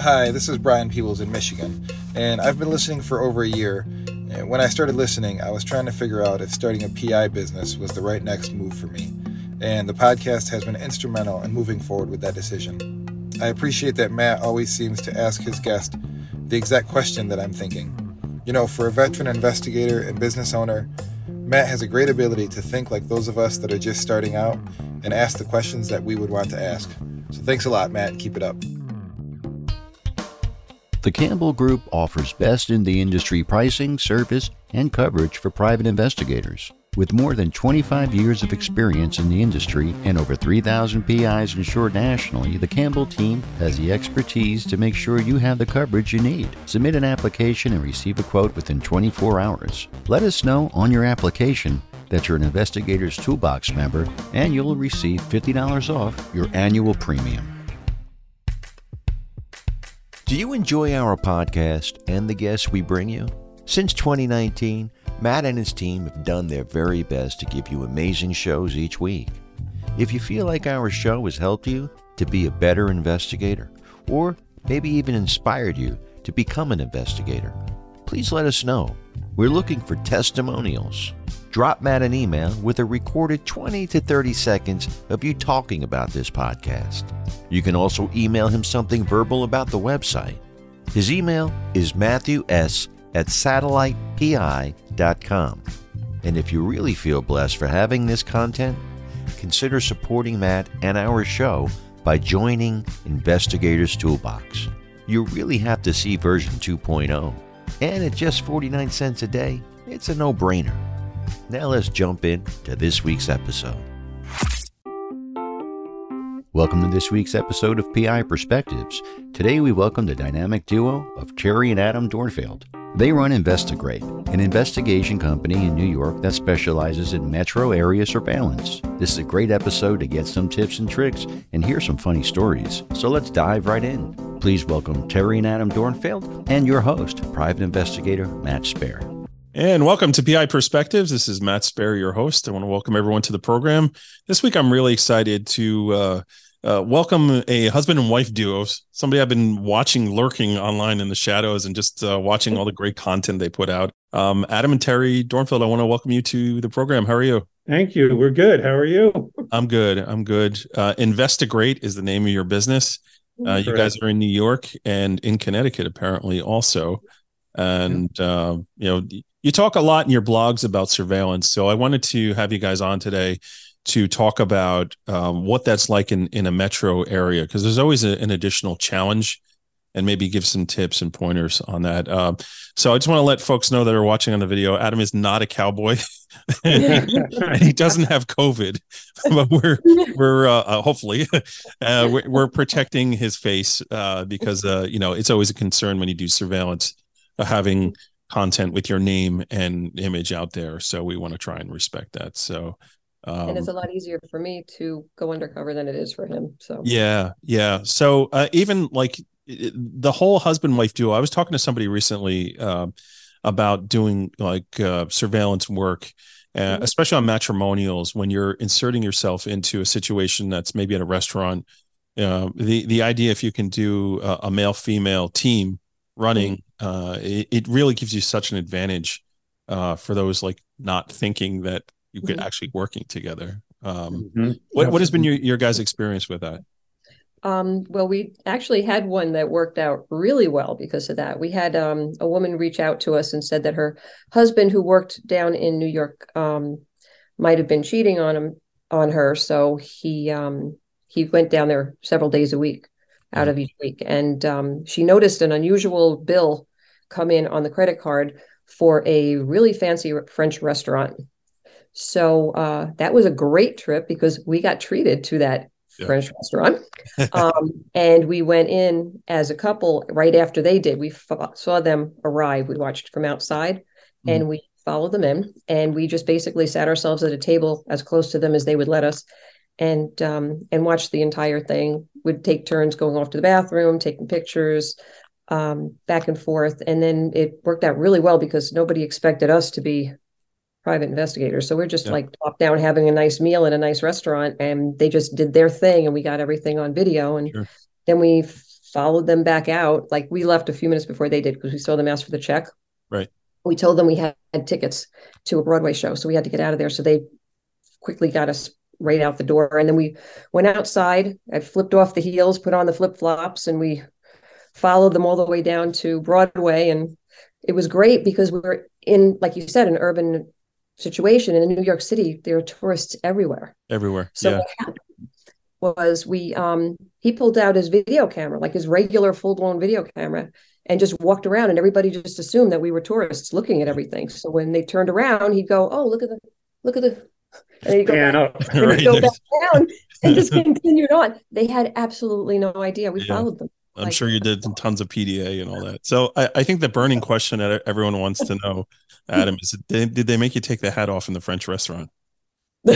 Hi, this is Brian Peebles in Michigan, and I've been listening for over a year. And when I started listening, I was trying to figure out if starting a PI business was the right next move for me. And the podcast has been instrumental in moving forward with that decision. I appreciate that Matt always seems to ask his guest the exact question that I'm thinking. You know, for a veteran investigator and business owner, Matt has a great ability to think like those of us that are just starting out and ask the questions that we would want to ask. So thanks a lot, Matt. Keep it up. The Campbell Group offers best in the industry pricing, service, and coverage for private investigators. With more than 25 years of experience in the industry and over 3,000 PIs insured nationally, the Campbell team has the expertise to make sure you have the coverage you need. Submit an application and receive a quote within 24 hours. Let us know on your application that you're an Investigators Toolbox member, and you'll receive $50 off your annual premium. Do you enjoy our podcast and the guests we bring you? Since 2019, Matt and his team have done their very best to give you amazing shows each week. If you feel like our show has helped you to be a better investigator, or maybe even inspired you to become an investigator, please let us know. We're looking for testimonials. Drop Matt an email with a recorded 20 to 30 seconds of you talking about this podcast. You can also email him something verbal about the website. His email is Matthew S at satellitepi.com. And if you really feel blessed for having this content, consider supporting Matt and our show by joining Investigators Toolbox. You really have to see version 2.0. And at just 49 cents a day, it's a no brainer. Now let's jump in to this week's episode. Welcome to this week's episode of PI Perspectives. Today we welcome the dynamic duo of Terry and Adam Dornfeld. They run Investigrate, an investigation company in New York that specializes in metro area surveillance. This is a great episode to get some tips and tricks and hear some funny stories. So let's dive right in. Please welcome Terry and Adam Dornfeld and your host, private investigator Matt Spaier. And welcome to PI Perspectives. This is Matt Spaier, your host. I want to welcome everyone to the program. This week, I'm really excited to uh, uh, welcome a husband and wife duo. Somebody I've been watching lurking online in the shadows and just uh, watching all the great content they put out. Um, Adam and Terry Dornfeld, I want to welcome you to the program. How are you? Thank you. We're good. How are you? I'm good. I'm good. Uh, Investigrate is the name of your business. Uh, you guys are in New York and in Connecticut, apparently, also. And, uh, you know, you talk a lot in your blogs about surveillance. So I wanted to have you guys on today to talk about um, what that's like in in a metro area because there's always a, an additional challenge and maybe give some tips and pointers on that. Uh, so I just want to let folks know that are watching on the video, Adam is not a cowboy, and he doesn't have COVID, but we're we're uh, uh, hopefully uh, we're, we're, protecting his face uh, because uh, you know it's always a concern when you do surveillance having content with your name and image out there. So we want to try and respect that. So um, and it's a lot easier for me to go undercover than it is for him. So yeah, yeah. So uh, even like the whole husband wife duo. I was talking to somebody recently uh, about doing like uh, surveillance work. Uh, mm-hmm. Especially on matrimonials, when you're inserting yourself into a situation that's maybe at a restaurant, uh, the the idea if you can do a, a male female team running, mm-hmm. uh, it, it, really gives you such an advantage uh, for those like not thinking that you could mm-hmm. actually working together. Um, mm-hmm. what what has been your your guys' experience with that? Um, well, we actually had one that worked out really well because of that. We had um, a woman reach out to us and said that her husband, who worked down in New York, um, might have been cheating on him on her. So he um, he went down there several days a week, out mm-hmm. of each week, and um, she noticed an unusual bill come in on the credit card for a really fancy French restaurant so uh, that was a great trip because we got treated to that yeah. French restaurant. um, and we went in as a couple right after they did. We f- saw them arrive. We watched from outside mm. and we followed them in. And we just basically sat ourselves at a table as close to them as they would let us and um, and watched the entire thing. Would take turns going off to the bathroom, taking pictures, um, back and forth. And then it worked out really well because nobody expected us to be private investigators. So we're just yeah. like top down having a nice meal in a nice restaurant, and they just did their thing, and we got everything on video. And sure. then we followed them back out. Like we left a few minutes before they did because we saw them ask for the check. Right. We told them we had, had tickets to a Broadway show, so we had to get out of there. So they quickly got us right out the door, and then we went outside. I flipped off the heels, put on the flip flops, and we followed them all the way down to Broadway. And it was great because we were in, like you said, an urban situation. And in New York City, there are tourists everywhere. Everywhere. So yeah. what happened was we um he pulled out his video camera, like his regular full-blown video camera, and just walked around and everybody just assumed that we were tourists looking at everything. So when they turned around, he'd go, Oh, look at the look at the and he'd go, Stand back, up. and Right, go back down and just continued on. They had absolutely no idea. We Yeah. followed them. I'm Like- sure you did tons of PDA and all that. So I, I think the burning question that everyone wants to know, Adam, is did, did they make you take the hat off in the French restaurant?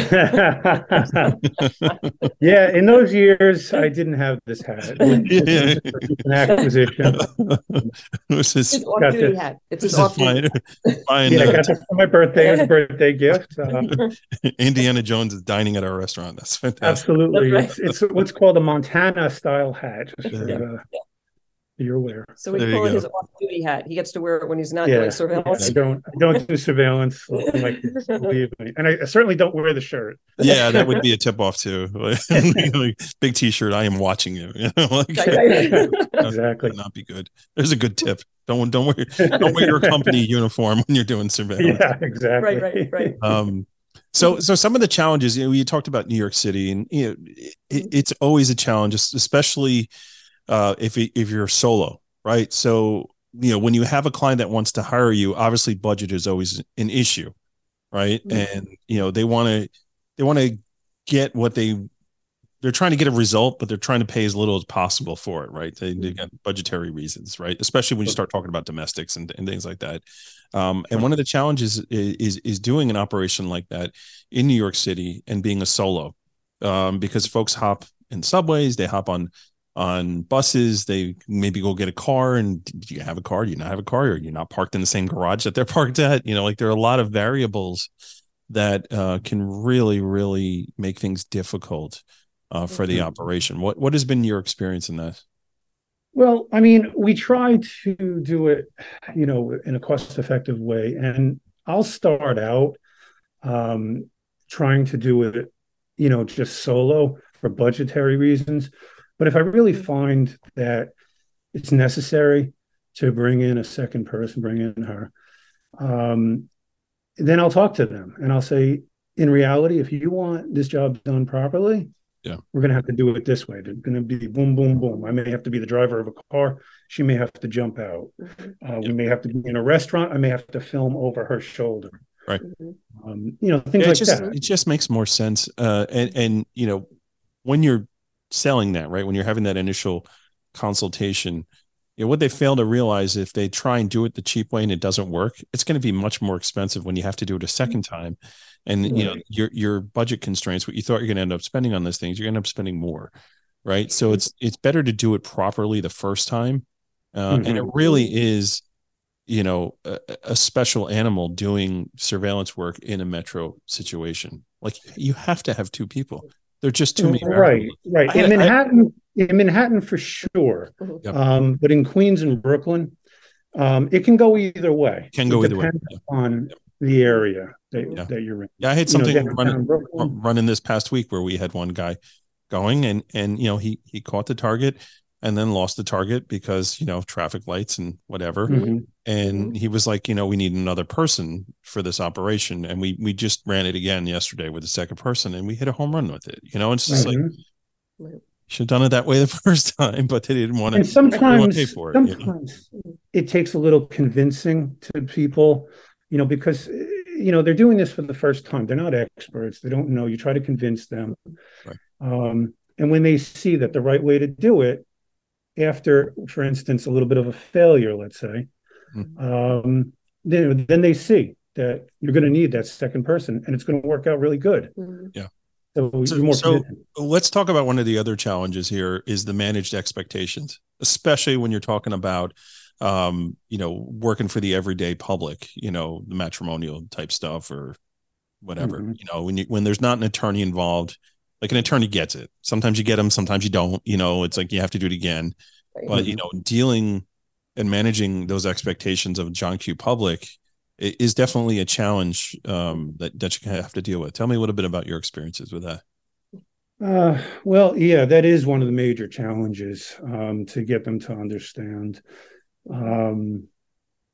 yeah, in those years, I didn't have this hat. It an acquisition. it was his, It's off-duty hat. It's this is off-duty. fine. fine Yeah, I uh, got this for my birthday as a birthday gift. Uh, Indiana Jones is dining at our restaurant. That's fantastic. absolutely, That's it's, it's what's called a Montana style hat. Just for, Yeah. uh, you're aware. So we There you call it go. his off-duty hat. He gets to wear it when he's not Yeah, doing I surveillance. don't. I don't do surveillance. Like, believe me, and I certainly don't wear the shirt. Yeah, that would be a tip off too. Like, big T-shirt. I am watching you. you know, like, Right, right. that Exactly. would not be good. There's a good tip. Don't don't wear don't wear your company uniform when you're doing surveillance. Yeah, exactly. right, right, right. um so so some of the challenges you know you talked about new york city and you know it, it's always a challenge especially uh if if you're solo right? So you know when you have a client that wants to hire you obviously budget is always an issue right? Mhm. and you know they want to they want to get what they they're trying to get a result but they're trying to pay as little as possible for it right? They, they got budgetary reasons right? Especially when you start talking about domestics and, and things like that. Um, and one of the challenges is, is is doing an operation like that in New York City and being a solo, um, because folks hop in subways, they hop on on buses, they maybe go get a car, and do you have a car? Do you not have a car? Or you're not parked in the same garage that they're parked at? You know, like there are a lot of variables that uh, can really, really make things difficult uh, for the Mhm. operation. What what has been your experience in that? Well, I mean, we try to do it, you know, in a cost-effective way, and I'll start out um, trying to do it, you know, just solo for budgetary reasons. But if I really find that it's necessary to bring in a second person, bring in her, um, then I'll talk to them and I'll say, in reality, if you want this job done properly, Yeah. we're going to have to do it this way. There's going to be boom, boom, boom. I may have to be the driver of a car. She may have to jump out. Mhm, Uh, We may have to be in a restaurant. I may have to film over her shoulder. Right. Um, you know, things Yeah, like it just that. it just makes more sense. Uh, and and you know, when you're selling that, right, when you're having that initial consultation, you know, what they fail to realize if they try and do it the cheap way and it doesn't work, it's going to be much more expensive when you have to do it a second mm-hmm. time. And you know, your your budget constraints, what you thought you're going to end up spending on those things, you're going to end up spending more, right? So mm-hmm. it's it's better to do it properly the first time, uh, and it mm-hmm. really is you know a, a special animal doing surveillance work in a metro situation. Like you have to have two people there're just too many right, variables. right. I- In I- Manhattan, in Manhattan for sure. Mhm. Yep. Um, but in Queens and Brooklyn, um, it can go either way. Can go It either way. depends On the area that, Yeah. that you're in. yeah i had You know, something running running this past week where we had one guy going and and you know he he caught the target and then lost the target because you know traffic lights and whatever Mhm. and he was like you know we need another person for this operation and we we just ran it again yesterday with the second person and we hit a home run with it you know it's just like Mhm. should have done it that way the first time but they didn't want to and sometimes, pay for it, you know? sometimes it takes a little convincing to people, you know, because you know they're doing this for the first time. They're not experts. They don't know. You try to convince them, Right. um, and when they see that the right way to do it, after, for instance, a little bit of a failure, let's say, Mhm. um, then then they see that you're going to need that second person, and it's going to work out really good. Mhm. So, So- so- let's talk about one of the other challenges here is the managed expectations especially when you're talking about um you know working for the everyday public you know the matrimonial type stuff or whatever Mhm. you know when you when there's not an attorney involved like an attorney gets it. Sometimes you get them sometimes you don't you know it's like you have to do it again. But you know dealing and managing those expectations of john q. Public i- is definitely a challenge um, that, that you have to deal with. Tell me a little bit about your experiences with that. Uh, well, yeah, that is one of the major challenges um, to get them to understand, um,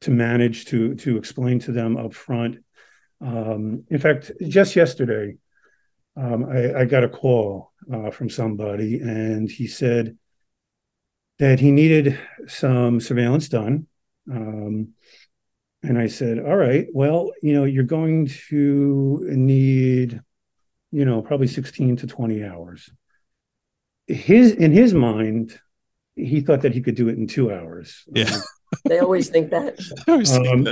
to manage to to explain to them up front. Um, in fact, just yesterday, um, I, I got a call uh, from somebody, and he said that he needed some surveillance done. Um, and I said, "All right, well, you know, you're going to need." you know, probably 16 to 20 hours. His in his mind, he thought that he could do it in two hours. Yeah. They always think that. I always think Um.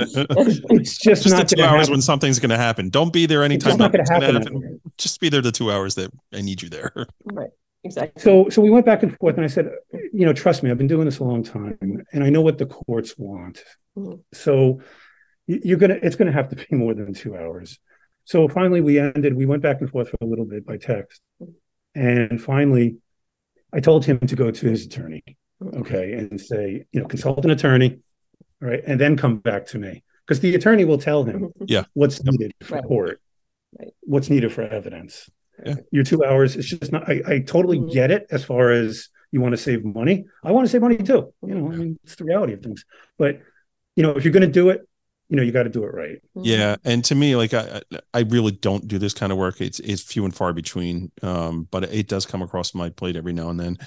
It's just, just the two hours happen. when something's going to happen don't be there anytime just not going to gonna happen. just be there the two hours that i need you there Right. Exactly. So, so we went back and forth, and I said, you know, trust me, I've been doing this a long time, and I know what the courts want. Mhm. So, you're gonna, it's gonna have to be more than two hours. So finally, we ended. We went back and forth for a little bit by text, and finally, I told him to go to his attorney, okay, and say, you know, consult an attorney, right, and then come back to me because the attorney will tell him Yeah. what's needed for Right. court, Right. what's needed for evidence. Yeah. Your two hours, it's just not. I, I totally Mhm. get it as far as you want to save money. I want to save money too. You know, I mean, it's the reality of things. But you know, if you're going to do it, you know, you got to do it right. Yeah, and to me, like I, I really don't do this kind of work. It's it's few and far between, um, but it does come across my plate every now and then.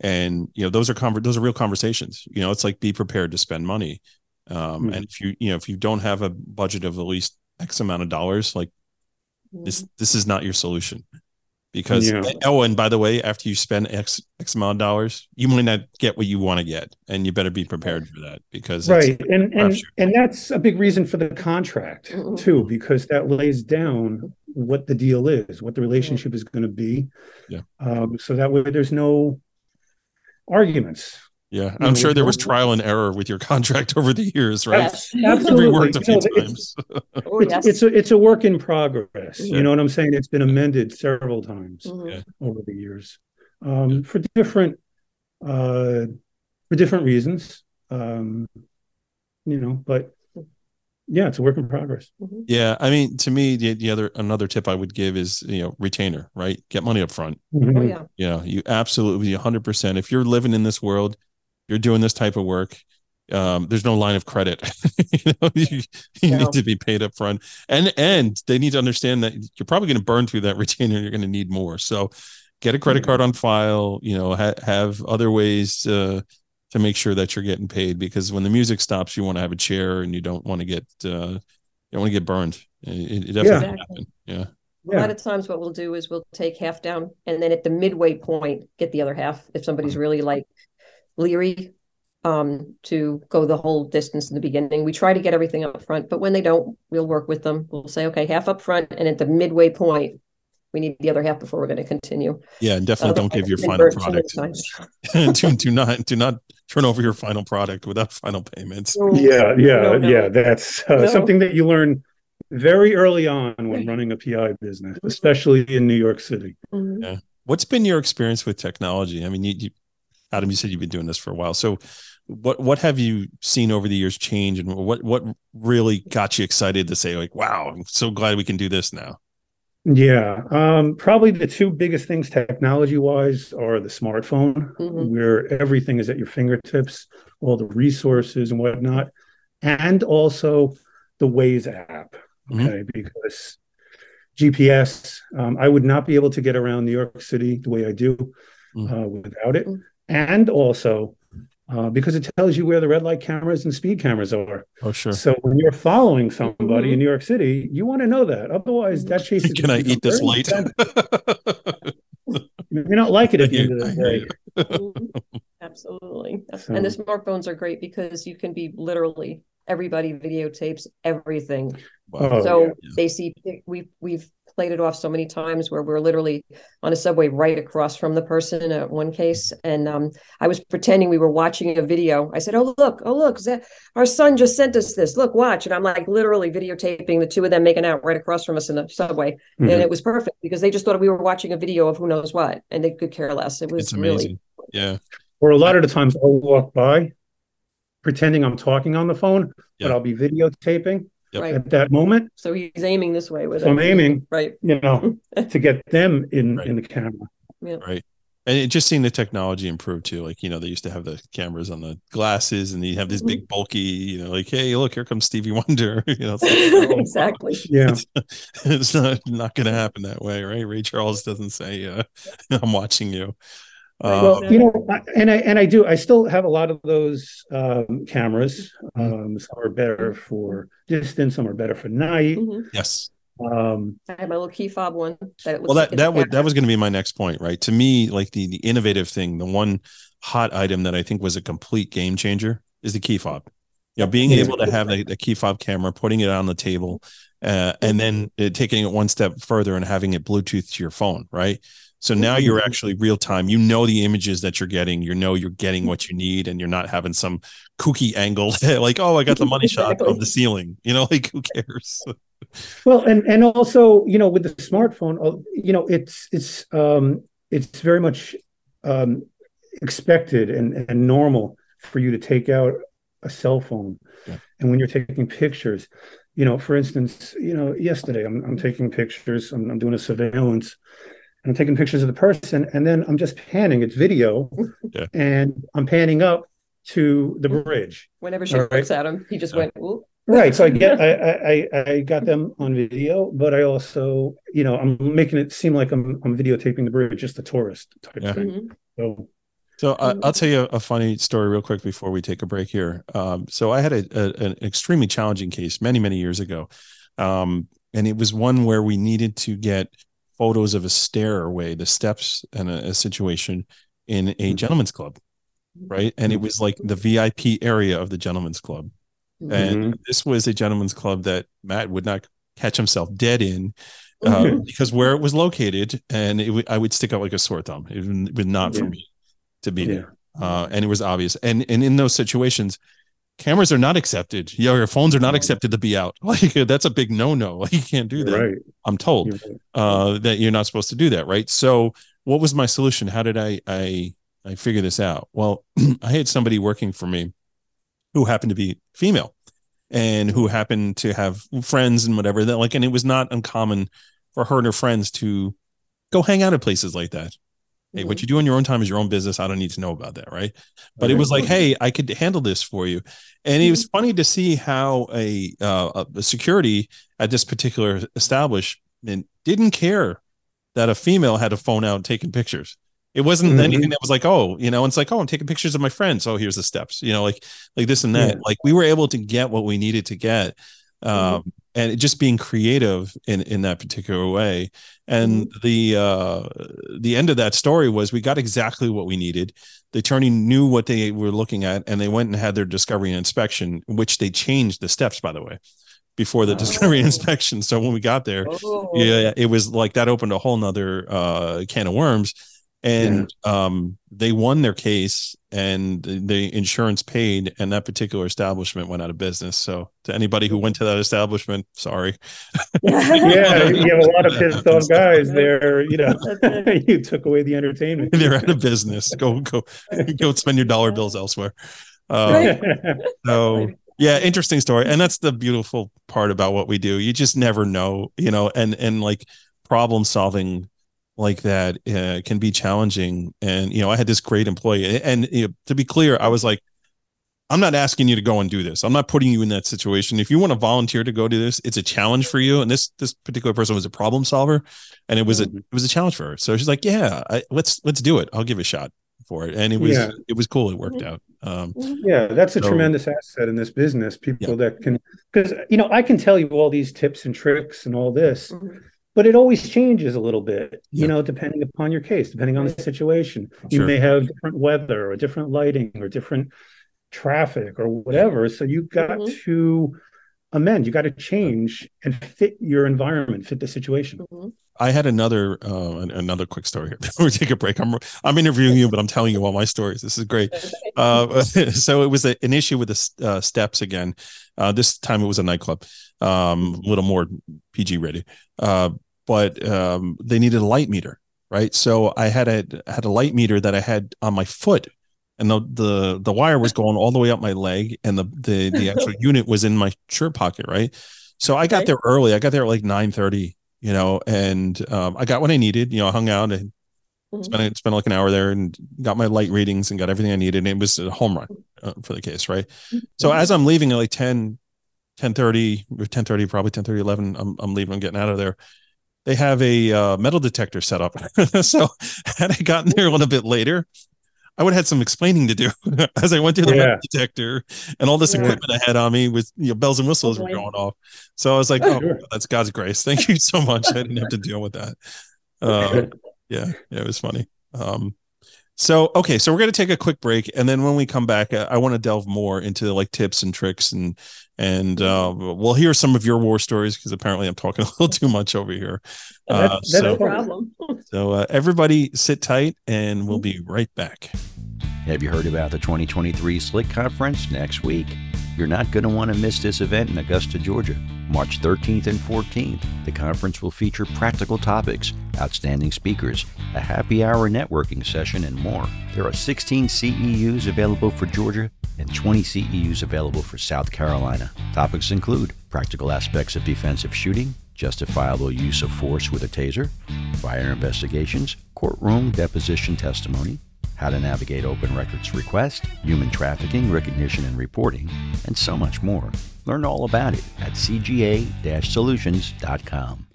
And you know, those are conver- those are real conversations. You know, it's like be prepared to spend money. Um, Mhm. And if you you know if you don't have a budget of at least X amount of dollars, like this this is not your solution. Because Yeah. oh, and by the way, after you spend X X amount of dollars, you might not get what you want to get, and you better be prepared for that because it's- Right. And and crapshoot. and that's a big reason for the contract too, because that lays down what the deal is, what the relationship is going to be. Yeah. Um, so that way there's no arguments. Yeah, I'm know, sure there was trial and error with your contract over the years, right? Yes. Absolutely. Reworked a few You know, it's- times. Oh, it's, yes. it's a it's a work in progress. Yeah. You know what I'm saying? It's been amended several times Mhm. Over the years um, for different uh, for different reasons. Um, you know, but yeah, it's a work in progress. Mhm. Yeah, I mean, to me, the, the other another tip I would give is you know retainer, right? Get money up front. Oh, Mhm. yeah. You know, you absolutely 100. percent If you're living in this world, you're doing this type of work. Um, there's no line of credit. you know, you, you No. need to be paid up front, and and they need to understand that you're probably going to burn through that retainer. You're going to need more. So, get a credit card on file. You know, ha- have other ways uh, to make sure that you're getting paid because when the music stops, you want to have a chair and you don't want to get uh, you don't want to get burned. It, it definitely Yeah. can happen. Yeah. A lot of times, what we'll do is we'll take half down, and then at the midway point, get the other half. If somebody's really like leery um, to go the whole distance in the beginning, we try to get everything up front. But when they don't, we'll work with them. We'll say, okay, half up front, and at the midway point, we need the other half before we're going to continue. Yeah, and definitely don't give your final we've been burnt too product. many do, do not do not turn over your final product without final payments. Yeah, yeah, No, no. yeah. That's uh, No. something that you learn very early on when running a PI business, especially in New York City. Mhm. What's been your experience with technology? I mean, you, you, Adam, you said you've been doing this for a while. So, what what have you seen over the years change, and what what really got you excited to say like, "Wow, I'm so glad we can do this now"? Yeah, um, probably the two biggest things technology wise are the smartphone, Mhm. where everything is at your fingertips, all the resources and whatnot, and also the Waze app. Mhm. Because GPS, um, I would not be able to get around New York City the way I do Mm. uh, without it, Mm. and also uh, because it tells you where the red light cameras and speed cameras are. Oh, sure. So when you're following somebody Mhm. in New York City, you want to know that. Otherwise, that chase is Can I gonna eat this light? You may not like it at the end of the day. you. Absolutely. And the So- smartphones are great because you can be literally everybody videotapes everything. Wow. Oh, so yeah. they see we've we've played it off so many times where we're literally on a subway right across from the person in a, one case and um, i was pretending we were watching a video i said oh look oh look Zach, our son just sent us this look watch and i'm like literally videotaping the two of them making out right across from us in the subway Mhm. and it was perfect because they just thought we were watching a video of who knows what and they could care less it was it's really amazing. Yeah. Or a lot of the times I'll walk by pretending I'm talking on the phone, Yeah. but I'll be videotaping Yep. Right. at that moment. So he's aiming this way with So it. I'm aiming, Right. you know, to get them in Right. in the camera. right and it just seeing the technology improve too like you know they used to have the cameras on the glasses and you have this big bulky you know like hey look here comes stevie wonder you know like, oh, exactly. Yeah. it's not not gonna happen that way right ray charles doesn't say uh i'm watching you Right. uh, Well, you know, I- and I and I do. I still have a lot of those um, cameras. Um, some are better for distance. Some are better for night. Mhm. yes Um, I have my little key fob one that it looks well that it's that would that was going to be my next point right to me like the the innovative thing the one hot item that i think was a complete game changer is the key fob you know being able to have the, the key fob camera putting it on the table uh, and then uh, taking it one step further and having it bluetooth to your phone right so now you're actually real time you know the images that you're getting you know you're getting what you need and you're not having some kooky angle like oh i got the money shot of the ceiling you know like who cares well, and and also, you know, with the smartphone, you know, it's it's um, it's very much um, expected and and normal for you to take out a cell phone, Yeah. and when you're taking pictures, you know, for instance, you know, yesterday I'm I'm taking pictures. I'm, I'm doing a surveillance. And I'm taking pictures of the person, and then I'm just panning. It's video, Yeah. and I'm panning up to the bridge. Whenever she All right. looks at him, he just Yeah. went, Ooh. Right. So I get I, I I I got them on video, but I also, you know, I'm making it seem like I'm I'm videotaping the bridge, just a tourist type Yeah. thing. Mhm. So So I, I'll tell you a, a funny story real quick before we take a break here. Um, so I had a, a, an extremely challenging case many many years ago, um, and it was one where we needed to get photos of a stairway, the steps, and a, a situation in a Mhm. gentleman's club, right? And it was like the VIP area of the gentleman's club, and this was a gentleman's club that Matt would not catch himself dead in. Uh, Mhm. because where it was located, and it would I would stick out like a sore thumb. It would, not for me to be Yeah. there uh, and it was obvious. And and in those situations, cameras are not accepted. You know, your phones are not No. accepted to be out. Like that's a big no no. Like you can't do that. right. I'm told right. uh, that you're not supposed to do that, right? So what was my solution? How did I I I figure this out? Well, I had somebody working for me who happened to be female and who happened to have friends and whatever that like and it was not uncommon for her and her friends to go hang out at places like that hey what you do in your own time is your own business. I don't need to know about that right? But it was like hey i could handle this for you. And it was funny to see how a uh, a security at this particular establishment didn't care that a female had a phone out taking pictures. It wasn't Mhm. anything that was like oh you know it's like oh i'm taking pictures of my friends. Oh here's the steps you know like like this and that. Yeah. like we were able to get what we needed to get um and it just being creative in in that particular way. And the uh the end of that story was we got exactly what we needed. The attorney knew what they were looking at and they went and had their discovery and inspection which they changed the steps by the way before the discovery inspection. So when we got there Oh. yeah it was like that opened a whole nother uh can of worms. And um they won their case and the insurance paid and that particular establishment went out of business. So to anybody who went to that establishment sorry. Yeah, you have a lot of pissed off guys there. You know, you took away the entertainment. they're out of business. Go go go spend your dollar bills elsewhere. Um, right. so yeah interesting story. And that's the beautiful part about what we do. You just never know you know and and like problem solving like that uh, can be challenging. And you know i had this great employee and you know, to be clear i was like i'm not asking you to go and do this. I'm not putting you in that situation. If you want to volunteer to go do this it's a challenge for you. And this this particular person was a problem solver and it was a Mhm. it was a challenge for her. So she's like yeah I, let's let's do it. I'll give a shot for it. And it was Yeah. it was cool. It worked out. Um Yeah, that's a So- tremendous asset in this business. People that can, because you know, I can tell you all these tips and tricks and all this, Mhm. But it always changes a little bit. Yeah. You know, depending upon your case, depending on the situation. You Sure. may have different weather or different lighting or different traffic or whatever. So you've got Mhm. to amend. You got to change and fit your environment, fit the situation. Mhm. I had another uh, another quick story here before we take a break. I'm I'm interviewing you, but I'm telling you all my stories. This is great. Uh, so it was a, an issue with the uh, steps again. Uh, this time it was a nightclub, um, a little more PG ready, uh, but um, they needed a light meter, right? So I had a had a light meter that I had on my foot and the the the wire was going all the way up my leg, and the the the actual unit was in my shirt pocket, right? So I got Okay. there early. I got there at like nine thirty, you know, and um, I got what I needed. You know, I hung out and Mhm. spent spent like an hour there and got my light readings and got everything I needed. And it was a home run uh, for the case, right? So as I'm leaving at like 10, 10 or 10 probably 10 11, I'm, I'm leaving, I'm getting out of there. They have a uh, metal detector set up. so had I gotten there a little bit later, I would have had some explaining to do as I went through the Yeah. metal detector and all this Yeah. equipment I had on me with you know, bells and whistles were going off. So I was like, oh, Sure. that's God's grace. Thank you so much. I didn't have to deal with that. Uh, yeah, yeah, it was funny. Um, so okay, so we're gonna take a quick break, and then when we come back, uh, I want to delve more into like tips and tricks, and and uh, we'll hear some of your war stories because apparently I'm talking a little too much over here. Uh, That- that's so No fine. problem. so uh, everybody sit tight, and we'll be right back. Have you heard about the 2023 Slick Conference next week? You're not going to want to miss this event in Augusta, Georgia. March 13th and 14th, the conference will feature practical topics, outstanding speakers, a happy hour networking session, and more. There are 16 CEUs available for Georgia and 20 CEUs available for South Carolina. Topics include practical aspects of defensive shooting, justifiable use of force with a taser, fire investigations, courtroom deposition testimony, how to navigate open records request, human trafficking, recognition and reporting, and so much more. Learn all about it at cga-solutions.com.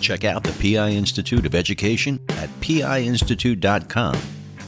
Check out the PI Institute of Education at piinstitute.com.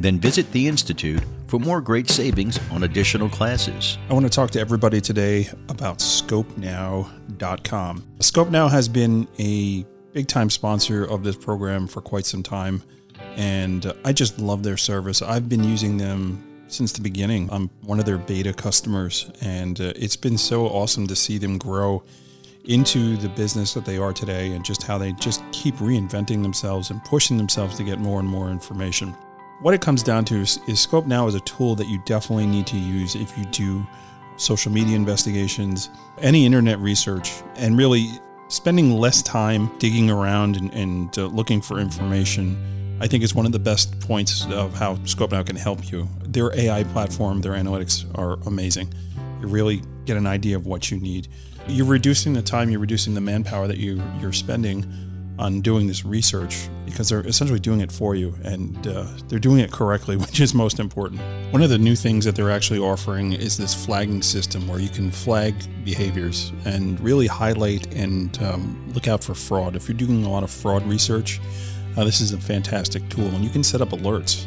then visit the Institute for more great savings on additional classes. I want to talk to everybody today about ScopeNow.com. ScopeNow has been a big time sponsor of this program for quite some time, and I just love their service. I've been using them since the beginning. I'm one of their beta customers, and uh, it's been so awesome to see them grow into the business that they are today and just how they just keep reinventing themselves and pushing themselves to get more and more information. What it comes down to is, is Scope Now is a tool that you definitely need to use if you do social media investigations, any internet research, and really spending less time digging around and, and uh, looking for information. I think is one of the best points of how Scope Now can help you. Their AI platform, their analytics are amazing. You really get an idea of what you need. You're reducing the time, you're reducing the manpower that you you're spending on doing this research because they're essentially doing it for you and uh, they're doing it correctly, which is most important. One of the new things that they're actually offering is this flagging system where you can flag behaviors and really highlight and um, look out for fraud. If you're doing a lot of fraud research, uh, this is a fantastic tool and you can set up alerts.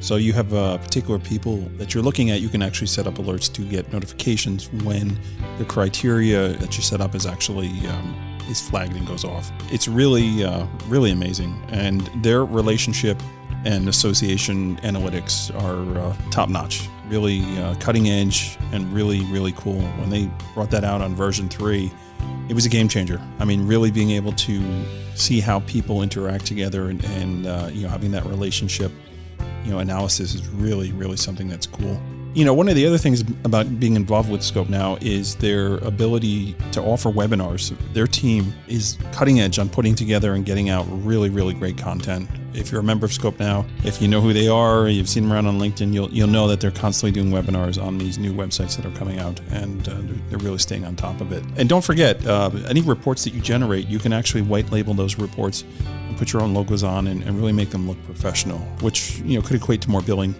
So you have uh, particular people that you're looking at, you can actually set up alerts to get notifications when the criteria that you set up is actually um, is flagged and goes off. It's really, uh, really amazing. And their relationship and association analytics are uh, top notch, really uh, cutting edge, and really, really cool. When they brought that out on version three, it was a game changer. I mean, really being able to see how people interact together and, and uh, you know having that relationship, know, analysis is really, really something that's cool. You know, one of the other things about being involved with Scope now is their ability to offer webinars. Their team is cutting edge on putting together and getting out really, really great content. If you're a member of Scope now, if you know who they are, you've seen them around on LinkedIn, you'll you'll know that they're constantly doing webinars on these new websites that are coming out, and uh, they're, really staying on top of it. And don't forget, uh, any reports that you generate, you can actually white label those reports and put your own logos on and, and really make them look professional, which you know could equate to more billing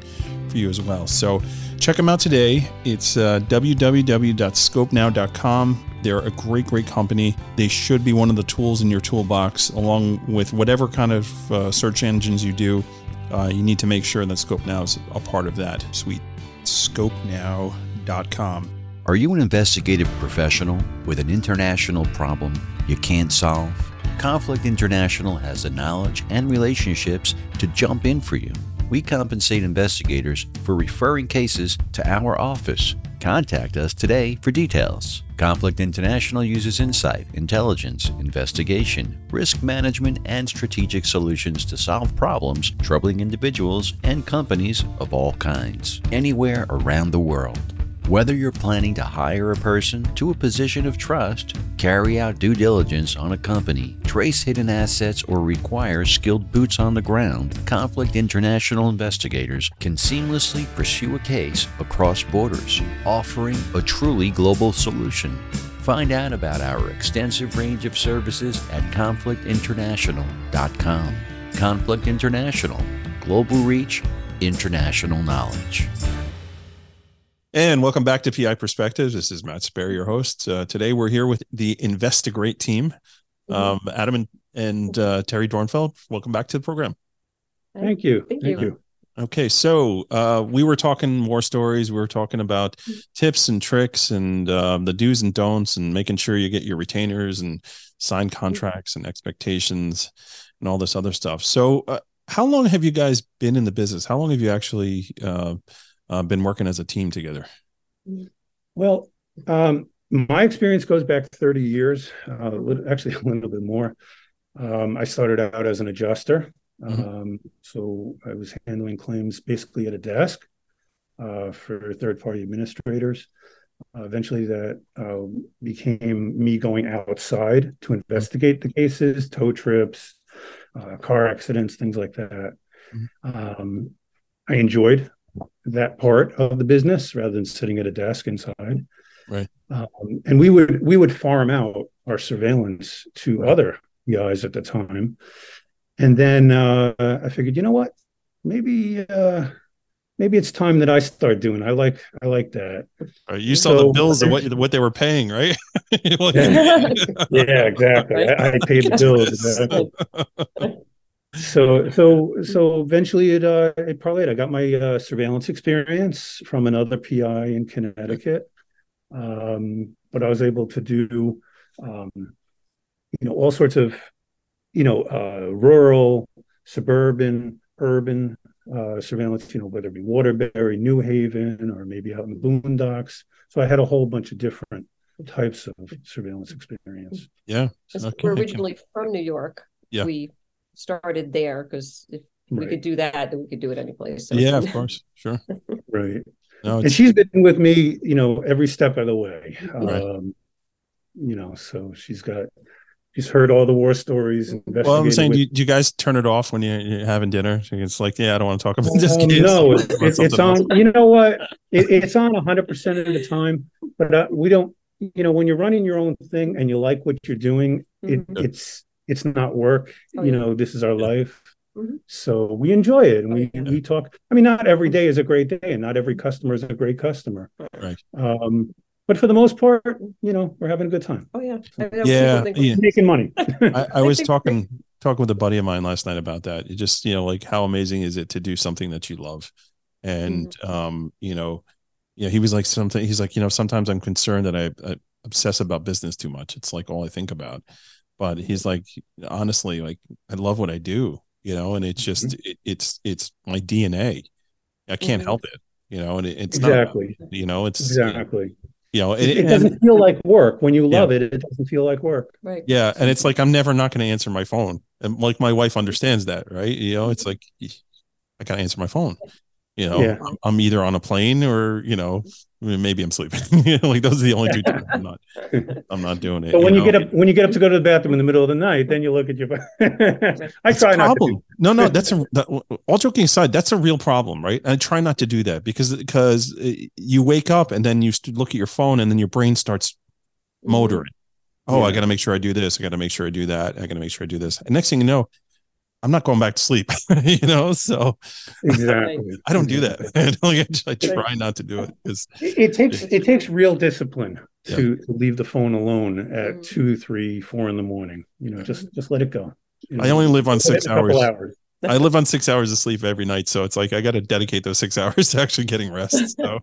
for you as well. So check them out today. It's uh, www.scopenow.com. They're a great, great company. They should be one of the tools in your toolbox, along with whatever kind of uh, search engines you do. Uh, you need to make sure that Scope Now is a part of that suite. ScopeNow.com. Are you an investigative professional with an international problem you can't solve? Conflict International has the knowledge and relationships to jump in for you. We compensate investigators for referring cases to our office. Contact us today for details. Conflict International uses insight, intelligence, investigation, risk management, and strategic solutions to solve problems troubling individuals and companies of all kinds, anywhere around the world. Whether you're planning to hire a person to a position of trust, carry out due diligence on a company, trace hidden assets, or require skilled boots on the ground, Conflict International investigators can seamlessly pursue a case across borders, offering a truly global solution. Find out about our extensive range of services at conflictinternational.com. Conflict International, global reach, international knowledge. And welcome back to PI Perspectives. This is Matt Spaier, your host. Uh, today we're here with the Investigrate team. Um, Adam and, and uh, Terry Dornfeld, welcome back to the program. Thank you. Thank Thank you. you. Okay, so uh, we were talking war stories. We were talking about tips and tricks and um, the do's and don'ts, and making sure you get your retainers and sign contracts and expectations and all this other stuff. So, uh, how long have you guys been in the business? How long have you actually uh, been working as a team together? Well, um, my experience goes back 30 years, uh, actually a little bit more. Um, I started out as an adjuster. Mhm. Um, so I was handling claims basically at a desk uh, for third party administrators. Uh, eventually, that uh, became me going outside to investigate the cases, tow trips, uh, car accidents, things like that. Um, I enjoyed that part of the business rather than sitting at a desk inside. Right. Um, and we would we would farm out our surveillance to other guys at the time. And then uh, I figured, you know what? Maybe uh, maybe it's time that I start doing. I like I like that. Uh, you saw the bills of what what they were paying, right? Like- Yeah, exactly. I, I paid the bills. Exactly. So so so eventually it uh it probably I got my uh, surveillance experience from another PI in Connecticut. Um, but I was able to do um, you know all sorts of you know uh, rural, suburban, urban uh, surveillance. You know whether it be Waterbury, New Haven, or maybe out in the boondocks. So I had a whole bunch of different types of surveillance experience. yeah. We're originally from New York. Yeah. We started there because if we could do that, then we could do it any place. So Yeah, of course. Sure. Right. No, and she's been with me, you know, every step of the way. Right. Um, you know, so she's got, she's heard all the war stories. well, I'm saying, with- do you, do you guys turn it off when you, you're having dinner? It's like, yeah, I don't want to talk about this Um, case. no, Talk it, it- it's something else. on. You know what? It, it's on 100 percent of the time, but uh, we don't. You know, when you're running your own thing and you like what you're doing, it, Mhm. it's it's not work. Oh, you yeah. know, this is our life. Mhm. So we enjoy it, and we Oh, we talk. I mean, not every day is a great day, and not every customer is a great customer. Right. Um, but for the most part, you know, we're having a good time, Oh yeah. I know Yeah, think- yeah. making money. I, I was talking talking with a buddy of mine last night about that. It just you know like how amazing is it to do something that you love, and Mm-hmm. um you know, yeah he was like something. He's like you know sometimes I'm concerned that I, I obsess about business too much. It's like all I think about. But he's like honestly like I love what I do, you know, and it's just Mm-hmm. it, it's it's my DNA. I can't Mhm. help it, you know, and it, it's not exactly, you know it's exactly. you know It, it doesn't feel like work when you Yeah. love it. It doesn't feel like work. Right. Yeah, and it's like I'm never not going to answer my phone, and like my wife understands that, right? You know, it's like I gotta answer my phone. You know, Yeah. I'm, I'm either on a plane or you know maybe I'm sleeping. You know, like those are the only two times I'm not I'm not doing it. But when you, know? get up, when you get up to go to the bathroom in the middle of the night, then you look at your. I That's try a not problem. do- No, no, that's a that, all joking aside. That's a real problem, right? I try not to do that because because uh, you wake up and then you look at your phone and then your brain starts motoring. Oh, I got to make sure I do this. I got to make sure I do that. I got to make sure I do this. And next thing you know, I'm not going back to sleep. you know, so Exactly. I don't do that. I, I try not to do it because It, it takes it takes real discipline to, to leave the phone alone at Mm. two, three, four in the morning. You know, just just let it go. You know, I only live on six a couple hours. I live on six hours of sleep every night, so it's like I got to dedicate those six hours to actually getting rest. So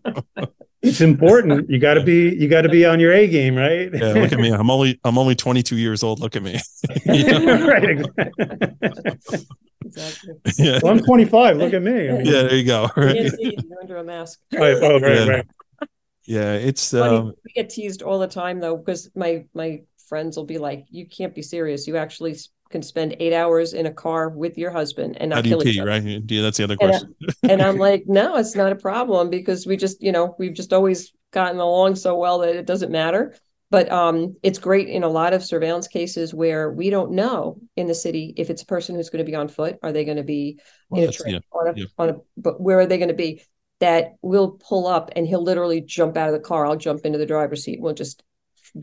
It's important. You got to be you got to be on your A game, right? yeah, look at me. I'm only I'm only 22 years old. Look at me. Right. exactly. exactly. Yeah. Well, I'm 25. Look at me. I mean, Yeah, there you go. Right. can't see You're under a mask. right, oh, right, Yeah. right. Yeah, it's Funny, um we get teased all the time though, because my my friends will be like, "You can't be serious. You actually s- can spend eight hours in a car with your husband and not do you kill each other." right? Yeah, that's the other And, uh, question. and I'm like, no, it's not a problem because we just, you know, we've just always gotten along so well that it doesn't matter. But um, it's great in a lot of surveillance cases where we don't know in the city if it's a person who's going to be on foot. Are they going to be Well, in a train yeah, on a, yeah. on a, but where are they going to be? That we'll pull up and he'll literally jump out of the car. I'll jump into the driver's seat. We'll just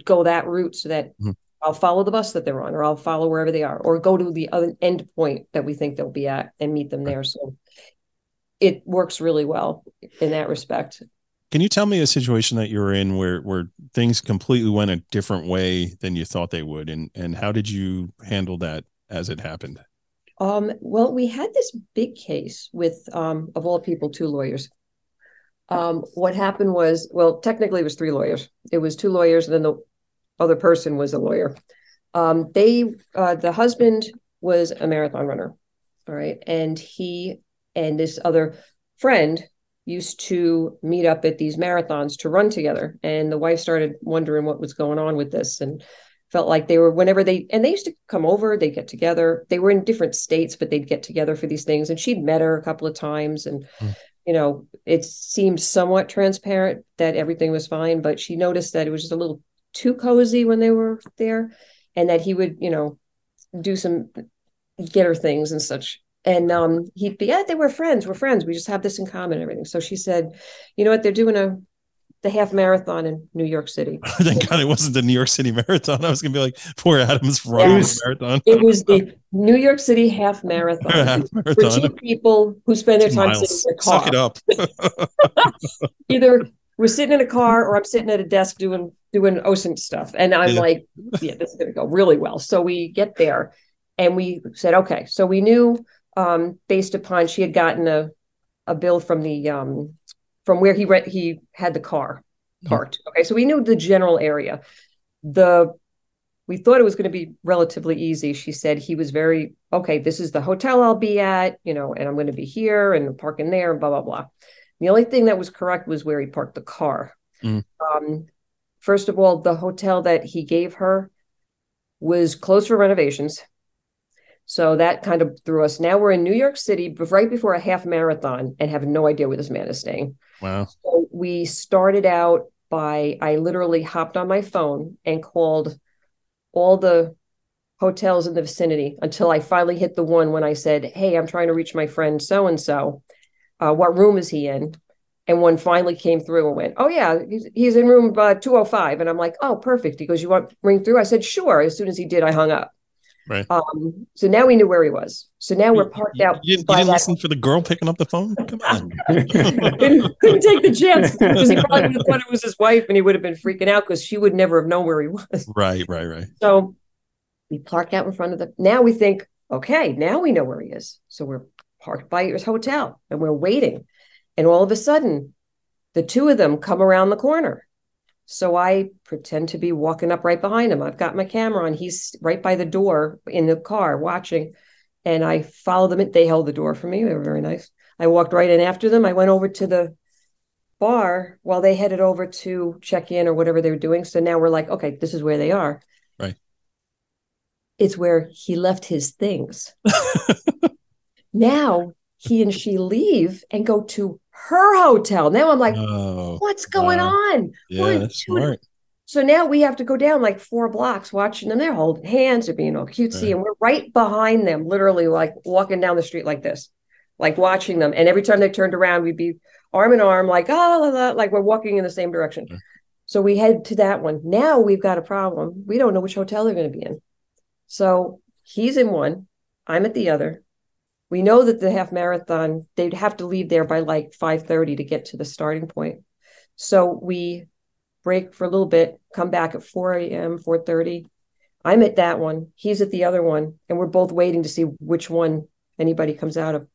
go that route so that Mhm. I'll follow the bus that they're on, or I'll follow wherever they are, or go to the other end point that we think they'll be at and meet them there. So it works really well in that respect. Can you tell me a situation that you were in where where things completely went a different way than you thought they would, and and how did you handle that as it happened? Um, well, we had this big case with, um, of all people, two lawyers. Um, what happened was, well, technically it was three lawyers. It was two lawyers, and then the other person was a lawyer. Um, they, uh, the husband was a marathon runner, all right, and he and this other friend used to meet up at these marathons to run together. And the wife started wondering what was going on with this, and felt like they were whenever they and they used to come over they'd get together they were in different states but they'd get together for these things and she'd met her a couple of times and Mm. you know it seemed somewhat transparent that everything was fine but she noticed that it was just a little too cozy when they were there and that he would you know do some getter things and such and um he'd be yeah they were friends we're friends we just have this in common and everything so she said you know what they're doing a the half marathon in new york city Thank God it wasn't the New York City Marathon. I was gonna be like, poor Adam's running the marathon. It was the New York City half marathon Half for marathon. two people who spend their time miles. sitting in Suck it up. Either we're sitting in a car or I'm sitting at a desk doing doing OSINT stuff. And I'm Yeah. like, yeah, this is gonna go really well. So we get there and we said, okay. So we knew um, based upon she had gotten a a bill from the um, from where he rent he had the car parked. Okay. So we knew the general area. The we thought it was going to be relatively easy. She said he was very okay. This is the hotel I'll be at, you know, and I'm going to be here and parking there, and blah blah blah. The only thing that was correct was where he parked the car. Mm. Um, first of all, the hotel that he gave her was closed for renovations, so that kind of threw us. Now we're in New York City, but right before a half marathon, and have no idea where this man is staying. Wow. So we started out by I literally hopped on my phone and called all the hotels in the vicinity until I finally hit the one when I said, "Hey, I'm trying to reach my friend so and so. What room is he in?" And one finally came through and went, "Oh yeah, he's, he's in room uh, 205." And I'm like, "Oh, perfect." He goes, "You want ring through?" I said, "Sure." As soon as he did, I hung up. Right. Um, so now we knew where he was. So now we're parked You, out. you didn't, you didn't listen for the girl picking up the phone? Come on. couldn't, couldn't take the chance because he probably would have thought it was his wife and he would have been freaking out because she would never have known where he was. right, right, right. So we park out in front of the. Now we think, okay, now we know where he is. So we're parked by his hotel and we're waiting. And all of a sudden, the two of them come around the corner. So I pretend to be walking up right behind him. I've got my camera on. He's right by the door in the car watching. And I follow them. They held the door for me. They were very nice. I walked right in after them. I went over to the bar while they headed over to check in or whatever they were doing. So now we're like, okay, this is where they are. Right. It's where he left his things. now he and she leave and go to her hotel. Now I'm like, Oh, what's going wow. on? yeah, smart. So now we have to go down like four blocks watching them. They're holding hands, they're being all cutesy, Right. and we're right behind them, literally like walking down the street like this, like watching them. And every time they turned around, we'd be arm in arm, like ah, la, la, like we're walking in the same direction. Right. So we head to that one. Now we've got a problem. We don't know which hotel they're going to be in. So he's in one, I'm at the other. We know that the half marathon, they'd have to leave there by like 5:30 to get to the starting point. So we break for a little bit, come back at 4 a.m., 4:30. I'm at that one, he's at the other one, and we're both waiting to see which one anybody comes out of.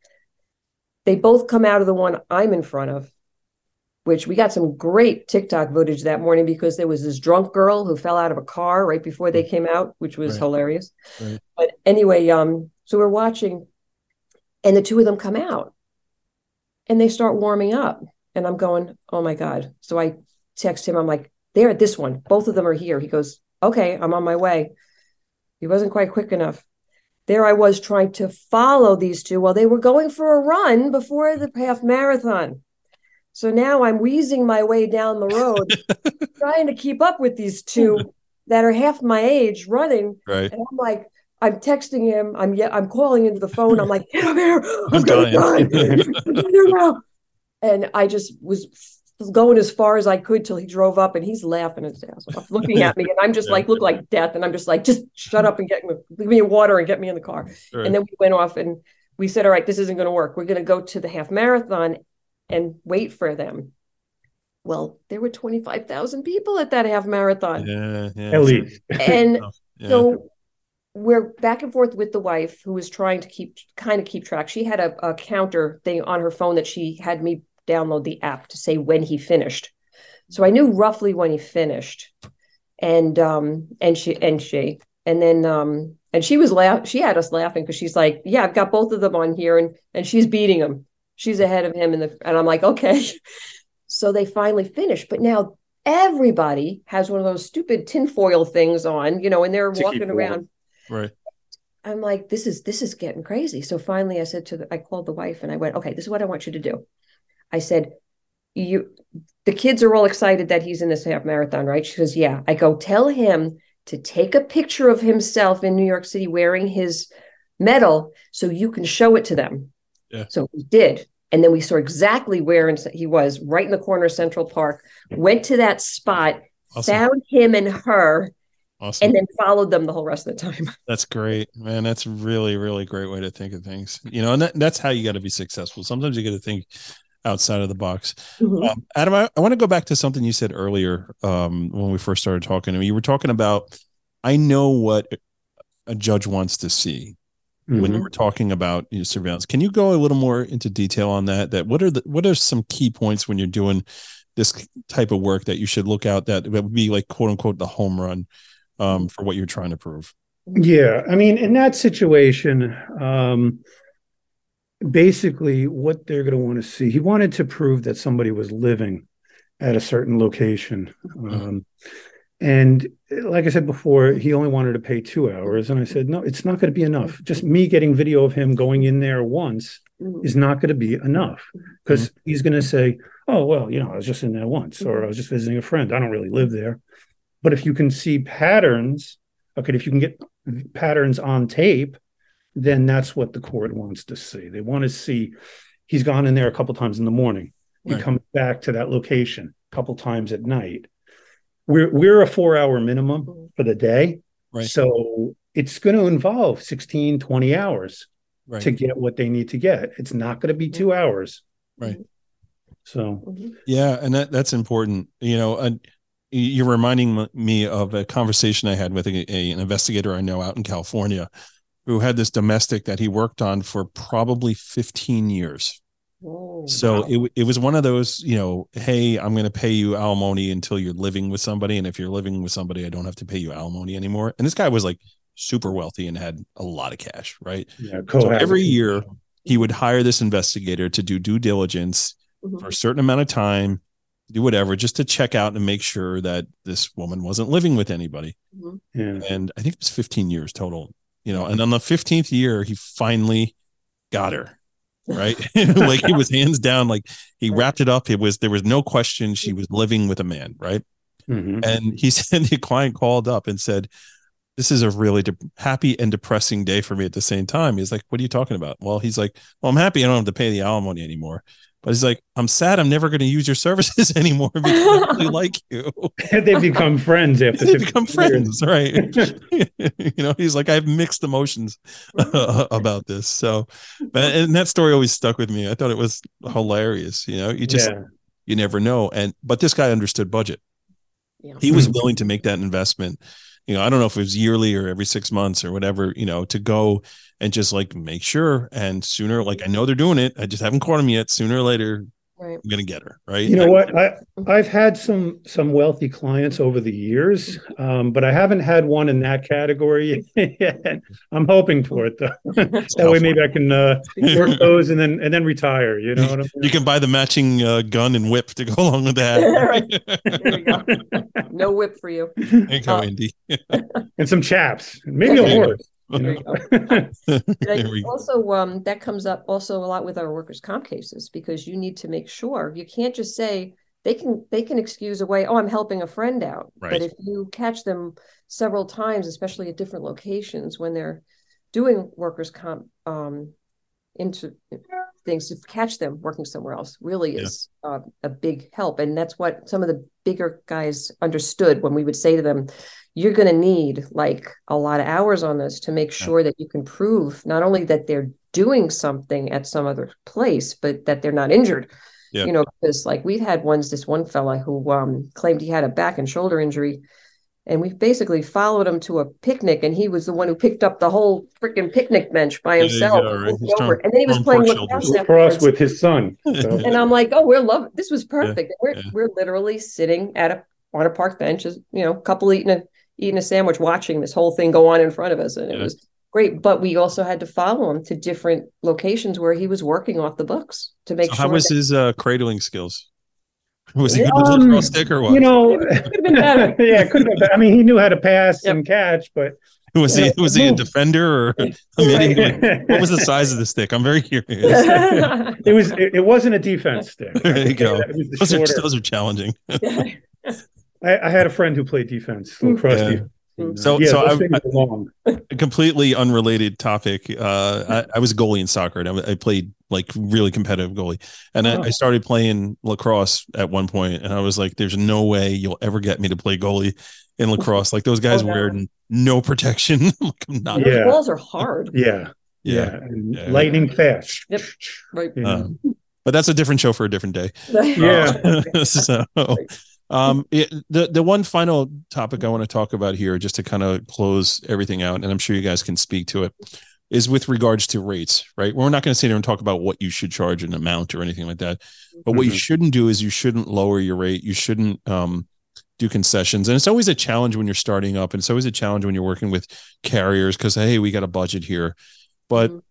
They both come out of the one I'm in front of, which we got some great TikTok footage that morning because there was this drunk girl who fell out of a car right before they came out, which was Right. hilarious. Right. But anyway, um, so we're watching, And the two of them come out and they start warming up. And I'm going, oh my God. So I text him, I'm like, they're at this one. Both of them are here. He goes, okay, I'm on my way. He wasn't quite quick enough. There I was trying to follow these two while they were going for a run before the half marathon. So now I'm wheezing my way down the road, trying to keep up with these two that are half my age running. Right. And I'm like, I'm texting him. I'm yeah, I'm calling into the phone. I'm like, get up here. I'm, I'm gonna dying. die. I'm here now. And I just was going as far as I could till he drove up and he's laughing his ass off, looking at me. And I'm just Yeah. like, look like death. And I'm just like, just shut up and get me, give me water and get me in the car. Right. And then we went off and we said, all right, this isn't going to work. We're going to go to the half marathon and wait for them. Well, there were 25,000 people at that half marathon. yeah, yeah. At least. And oh, Yeah. so we're back and forth with the wife who was trying to keep kind of keep track. She had a, a counter thing on her phone that she had me download the app to say when he finished. So I knew roughly when he finished. And um and she and she and then um and she was laugh she had us laughing because she's like, Yeah, I've got both of them on here and and she's beating him. She's ahead of him in the and I'm like, okay. So they finally finished. But now everybody has one of those stupid tinfoil things on, you know, and they're To walking around. Right. I'm like, this is this is getting crazy. So finally I said to the I called the wife and I went, okay, this is what I want you to do. I said, you the kids are all excited that he's in this half marathon, right? She goes, Yeah. I go, tell him to take a picture of himself in New York City wearing his medal so you can show it to them. Yeah. So we did. And then we saw exactly where he was, right in the corner of Central Park, went to that spot, Awesome. found him and her, Awesome. and then followed them the whole rest of the time. That's great, man. That's really, really great way to think of things. You know, and that, that's how you got to be successful. Sometimes you got to think outside of the box. Um, Adam, I, I want to go back to something you said earlier um, when we first started talking. You were talking about, I know what a judge wants to see when Mm-hmm. you were talking about you know, surveillance. Can you go a little more into detail on that? That what are the what are some key points when you're doing this type of work that you should look out that that would be like quote unquote the home run um, for what you're trying to prove? Yeah, I mean, in that situation, um, basically, what they're going to want to see, he wanted to prove that somebody was living at a certain location. Um, and like I said before, he only wanted to pay two hours. And I said, no, it's not going to be enough. Just me getting video of him going in there once Mhm. is not going to be enough because he's going to say, oh, well, you know, I was just in there once or I was just visiting a friend. I don't really live there. But if you can see patterns, okay, if you can get patterns on tape, then that's what the court wants to see. They want to see he's gone in there a couple times in the morning. He Right. comes back to that location a couple times at night. We're we're a four hour minimum for the day. Right. So it's going to involve 16, 20 hours Right. to get what they need to get. It's not going to be two hours. Right. So Mhm. Yeah, and that that's important. You know, and you're reminding me of a conversation I had with a, a- an investigator I know out in California, who had this domestic that he worked on for probably 15 years. Whoa. So Wow. it it was one of those, you know, hey, I'm going to pay you alimony until you're living with somebody, and if you're living with somebody, I don't have to pay you alimony anymore. And this guy was like super wealthy and had a lot of cash, right? yeah, So every year he would hire this investigator to do due diligence Mhm. for a certain amount of time, do whatever, just to check out and make sure that this woman wasn't living with anybody. Mhm. Yeah. And I think it was 15 years total, you know. And on the 15th year, he finally got her, right? like it was hands down, like he wrapped it up. It was there was no question she was living with a man, right? Mhm. And he said the client called up and said, This is a really de- happy and depressing day for me at the same time. He's like, What are you talking about? Well, he's like, Well, I'm happy I don't have to pay the alimony anymore. But he's like, I'm sad I'm never going to use your services anymore because I really like you. they become friends after they 15 become years. friends, right? you know, he's like, I have mixed emotions about this. So, and that story always stuck with me. I thought it was hilarious. You know, you just, yeah. you never know. And, but this guy understood budget Yeah. he was willing to make that investment you know i don't know if it was yearly or every six months or whatever you know to go and just like make sure. And sooner like i know they're doing it. I just haven't caught them yet. Sooner or later Right. I'm gonna get her right. You know what? I I've had some some wealthy clients over the years, um, but I haven't had one in that category yet. I'm hoping for it though. that way, maybe I can uh, work those and then and then retire. You know what I mean? You can buy the matching uh, gun and whip to go along with that. There you go. No whip for you. There you go, Uh, Andy. and some chaps, maybe a horse. You There you go. There we also um that comes up also a lot with our workers comp cases because you need to make sure you can't just say they can they can excuse away oh i'm helping a friend out Right. but if you catch them several times especially at different locations when they're doing workers comp um into things to catch them working somewhere else really Yeah. is uh, a big help and that's what some of the bigger guys understood when we would say to them you're going to need like a lot of hours on this to make sure that you can prove not only that they're doing something at some other place but that they're not injured Yeah. you know because like we've had ones this one fella who um claimed he had a back and shoulder injury and we basically followed him to a picnic and he was the one who picked up the whole freaking picnic bench by himself go, and right? moved over. throwing- and then he was playing pork lacrosse. Cross with his son. So. and i'm like oh we're love this was perfect we're, yeah. we're literally sitting at a on a park bench as you know a couple eating a eating a sandwich watching this whole thing go on in front of us and it Yeah. was great but we also had to follow him to different locations where he was working off the books to make So sure how was that- his uh, cradling skills? Was he good with Um, the lacrosse stick or what? You know, Could have been better. yeah, it could have been. better. I mean, he knew how to pass Yep. and catch, but was he yeah, was he a defender or I mean, he- what was the size of the stick? I'm very curious. it was it, it wasn't a defense stick. There you go. that. It Those are those are challenging. I, I had a friend who played defense, lacrosse Yeah. defense. So- yeah, so those I- long. A completely unrelated topic. Uh, I, I was a goalie in soccer, and I, I played like really competitive goalie. And I, Oh. I started playing lacrosse at one point, and I was like, "There's no way you'll ever get me to play goalie in lacrosse. Like those guys Oh, no. wear no protection. I'm like, I'm not. Yeah. Those balls are hard. Yeah, Yeah. yeah, and Yeah. lightning fast. Yep. Right. You? Um, but that's a different show for a different day. Yeah. Uh, so, um, it, the the one final topic I want to talk about here, just to kind of close everything out, and I'm sure you guys can speak to it, is with regards to rates. Right, we're not going to sit here and talk about what you should charge an amount or anything like that. But what you Mhm. shouldn't do is you shouldn't lower your rate. You shouldn't um, do concessions, and it's always a challenge when you're starting up, and it's always a challenge when you're working with carriers because hey, we got a budget here, but Mhm.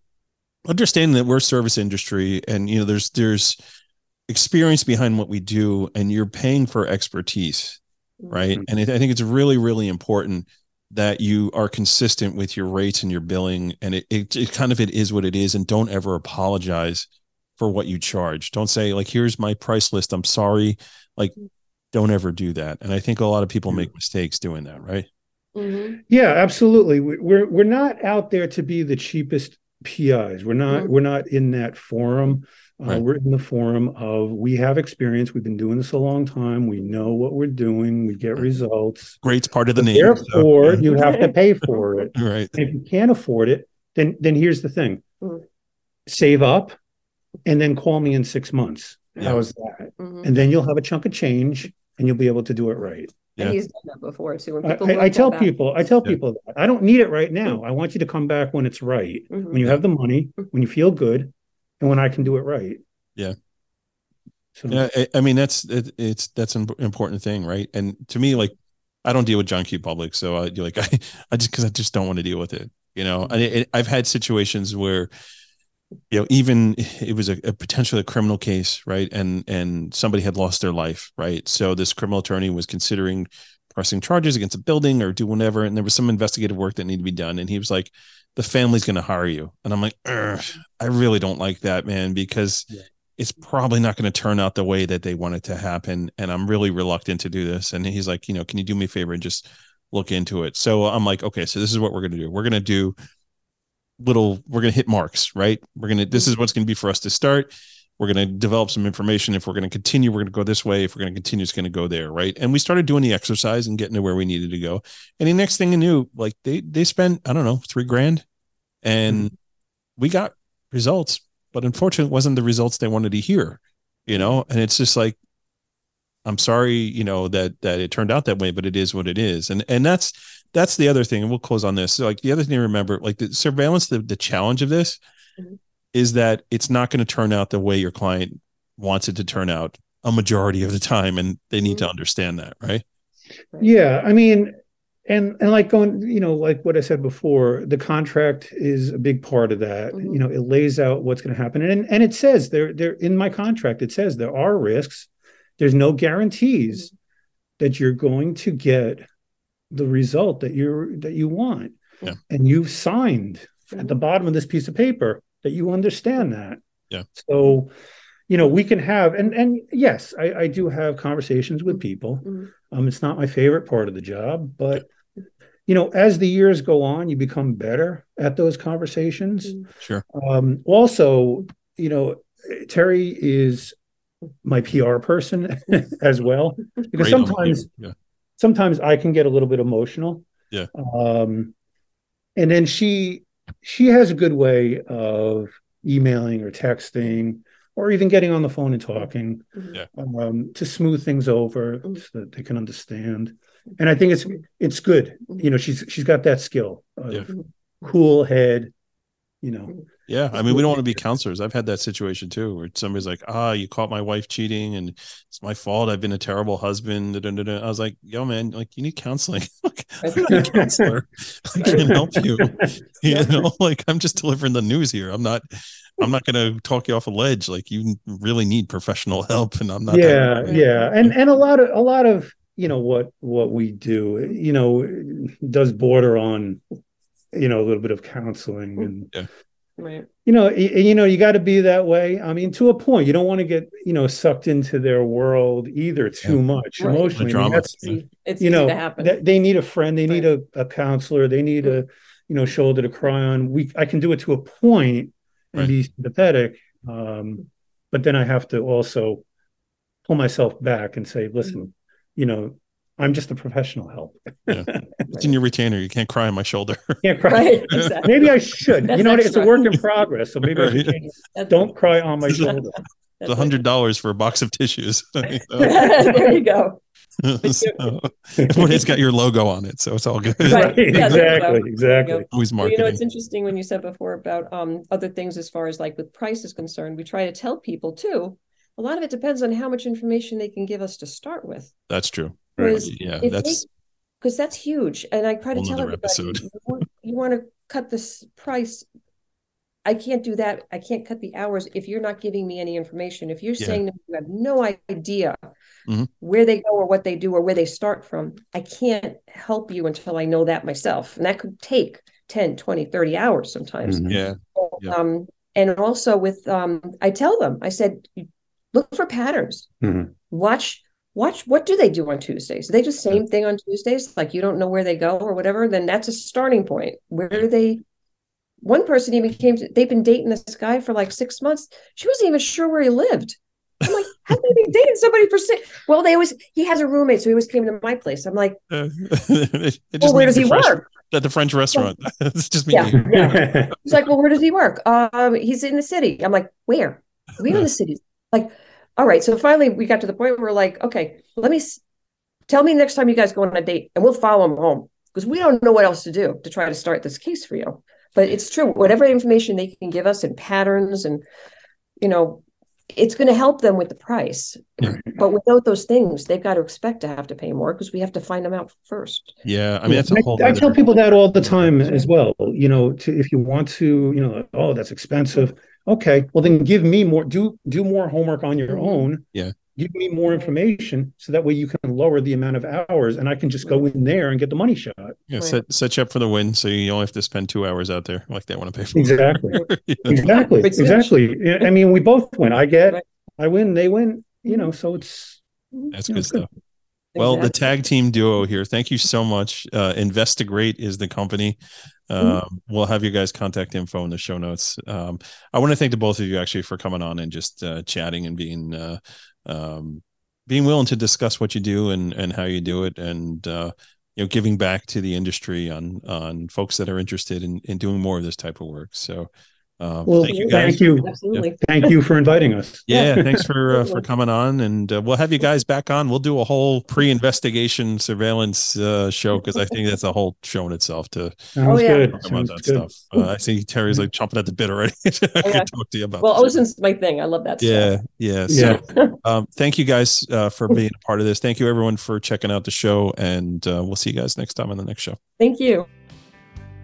understanding that we're service industry and you know there's there's experience behind what we do and you're paying for expertise right Mhm. and it, i think it's really really important that you are consistent with your rates and your billing and it, it, it kind of it is what it is and don't ever apologize for what you charge don't say like here's my price list i'm sorry like don't ever do that and i think a lot of people make mistakes doing that right Mhm. Yeah, absolutely. We- We're we're not out there to be the cheapest PIs. We're not Mhm. we're not in that forum. Uh, Right. We're in the forum of we have experience. We've been doing this a long time. We know what we're doing. We get results. great's part of the name so- Therefore, you have to pay for it. right And if you can't afford it, then then here's the thing: Mhm. save up, and then call me in six months. Yeah. How's that? Mhm. And then you'll have a chunk of change, and you'll be able to do it right. Yeah. And he's done that before too. When I, people I- look I tell back- people, I tell Yeah. people that I don't need it right now. I want you to come back when it's right, Mhm. when you have the money, when you feel good, and when I can do it right. Yeah. So Yeah, I, I mean that's it, it's that's an important thing, right? And to me, like, I don't deal with John Q Public, so I like I I just because I just don't want to deal with it, you know. I, it, I've had situations where, you know, even it was a, a potentially a criminal case, right? And and somebody had lost their life, right? So this criminal attorney was considering pressing charges against a building or do whatever, and there was some investigative work that needed to be done, and he was like, "The family's going to hire you," and I'm like, I really don't like that, man, because Yeah. it's probably not going to turn out the way that they want it to happen. And I'm really reluctant to do this. And he's like, you know, can you do me a favor and just look into it? So I'm like, okay, so this is what we're going to do. We're going to do little, we're going to hit marks, right? We're going to, this mm-hmm. is what's going to be for us to start. We're going to develop some information. If we're going to continue, we're going to go this way. If we're going to continue, it's going to go there. Right. And we started doing the exercise and getting to where we needed to go. And the next thing I knew, like they, they spent, I don't know, three grand and we got results but unfortunately it wasn't the results they wanted to hear you know and it's just like i'm sorry you know that that it turned out that way but it is what it is and and that's that's the other thing and we'll close on this so like the other thing to remember like the surveillance the, the challenge of this Mhm. Is that it's not going to turn out the way your client wants it to turn out a majority of the time, and they need Mm-hmm. to understand that, right? Yeah, I mean, and and like going, you know, like what I said before, the contract is a big part of that. Mhm. You know, it lays out what's going to happen, and and it says there there in my contract it says there are risks. There's no guarantees that you're going to get the result that you're that you want, Yeah. and you've signed at the bottom of this piece of paper that you understand that. Yeah. So, you know, we can have and and yes, I, I do have conversations with people. Mhm. Um, it's not my favorite part of the job, but you know, as the years go on, you become better at those conversations. Mhm. Sure. Um, also, you know, Terry is my PR person as well, because Great sometimes yeah. sometimes I can get a little bit emotional. Yeah. Um, and then she she has a good way of emailing or texting or even getting on the phone and talking Mhm. Yeah. um, to smooth things over Mhm. so that they can understand. And I think it's it's good. You know, she's she's got that skill of Yeah. cool head. You know, Yeah, I mean, we don't want to be counselors. I've had that situation too, where somebody's like, "Ah, you caught my wife cheating, and it's my fault. I've been a terrible husband." da, da, da, da." I was like, "Yo, man, like you need counseling. like, I'm not a counselor. I can help you. You know, like I'm just delivering the news here. I'm not. I'm not going to talk you off a ledge. Like you really need professional help, and I'm not. yeah, yeah, and and a lot of a lot of you know what what we do, you know, does border on you know a little bit of counseling and Right. you know y- you know you got to be that way i mean to a point you don't want to get you know sucked into their world either too Yeah. much Right. emotionally The I mean, that's It's, it's you easy know to happen. that they need a friend they need a, a counselor they need a you know shoulder to cry on we i can do it to a point and Right. be sympathetic um but then i have to also pull myself back and say listen you know i'm just a professional help yeah. It's in your retainer. You can't cry on my shoulder. can't cry right. Exactly. maybe i should That's you know what it's a work in progress so maybe i should Right. change it. That's- don't cry on my shoulder It's a hundred dollars for a box of tissues. There you go. so, but it's got your logo on it, so it's all good. Right. Yeah, there you go. exactly exactly Always Well, you know, it's interesting when you said before about um, other things as far as like with price is concerned. We try to tell people too. A lot of it depends on how much information they can give us to start with. That's true. Because Yeah, that's because that's huge. And I try to tell everybody, episode. you want, you want to cut this price. I can't do that. I can't cut the hours if you're not giving me any information. If you're Yeah. saying that you have no idea Mhm. where they go or what they do or where they start from, I can't help you until I know that myself. And that could take 10, 20, 30 hours sometimes. Mhm. yeah, Yeah. Um, and also with um, I tell them, I said, look for patterns. Mhm. Watch, watch what do they do on Tuesdays? Do they do the same thing on Tuesdays? Like you don't know where they go or whatever, then that's a starting point. Where do they one person even came to they've been dating this guy for like six months. She wasn't even sure where he lived. I'm like, how have they been dating somebody for six? Well, they always he has a roommate, so he always came to my place. I'm like, Uh, well, where does he French- work? At the French restaurant. it's just me. Yeah, yeah. He's like, well, where does he work? Um, he's in the city. I'm like, where? We're in the city. Like, all right. So finally, we got to the point where we're like, okay, let me s- tell me next time you guys go on a date, and we'll follow him home because we don't know what else to do to try to start this case for you. But it's true. Whatever information they can give us and patterns, and you know, it's going to help them with the price. But without those things, they've got to expect to have to pay more because we have to find them out first. Yeah, I mean that's a whole. I, I other- tell people that all the time as well. You know, to, if you want to, you know, oh, that's expensive. Okay, well then give me more. Do do more homework on your Mhm. own. Yeah. Give me more information so that way you can lower the amount of hours, and I can just go in there and get the money shot. Yeah, Right. set set you up for the win, so you only have to spend two hours out there like they want to pay for. Exactly. Yeah. Exactly. Exactly. I mean, we both win. I get, I win, they win. You know, so it's That's you know, good it's good. stuff. Well, the tag team duo here. Thank you so much. Uh, Investigate is the company. Um, We'll have you guys contact info in the show notes. Um, I want to thank the both of you actually for coming on and just uh, chatting and being uh, um, being willing to discuss what you do and and how you do it, and uh, you know, giving back to the industry on on folks that are interested in in doing more of this type of work. So. Uh, Well, thank you guys. thank you. Absolutely. Thank you for inviting us. Yeah, thanks for uh, for coming on, and uh, we'll have you guys back on. We'll do a whole pre-investigation surveillance uh, show because I think that's a whole show in itself to Sounds yeah. good. talk about Sounds that good. stuff. Uh, I see Terry's like chomping at the bit already. I yeah. could talk to you about. Well, this. OSINT's my thing. I love that Yeah, stuff. yeah. So, Yeah. um, thank you guys uh, for being a part of this. Thank you everyone for checking out the show, and uh, we'll see you guys next time on the next show. Thank you.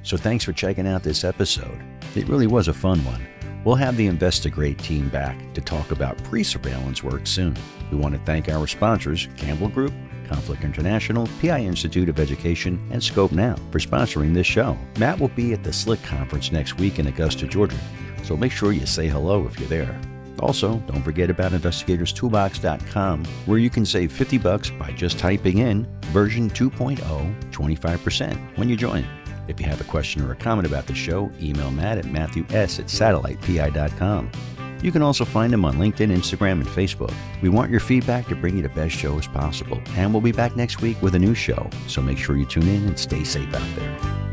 So thanks for checking out this episode. It really was a fun one. We'll have the Investigate team back to talk about pre surveillance work soon. We want to thank our sponsors, Campbell Group, Conflict International, PI Institute of Education, and Scope Now for sponsoring this show. Matt will be at the Slick Conference next week in Augusta, Georgia, so make sure you say hello if you're there. Also, don't forget about investigatorstoolbox.com, where you can save 50 bucks by just typing in version 2.0 25% when you join. If you have a question or a comment about the show, email Matt at matthews at satellitepi.com. You can also find him on LinkedIn, Instagram, and Facebook. We want your feedback to bring you the best show as possible, and we'll be back next week with a new show. So make sure you tune in and stay safe out there.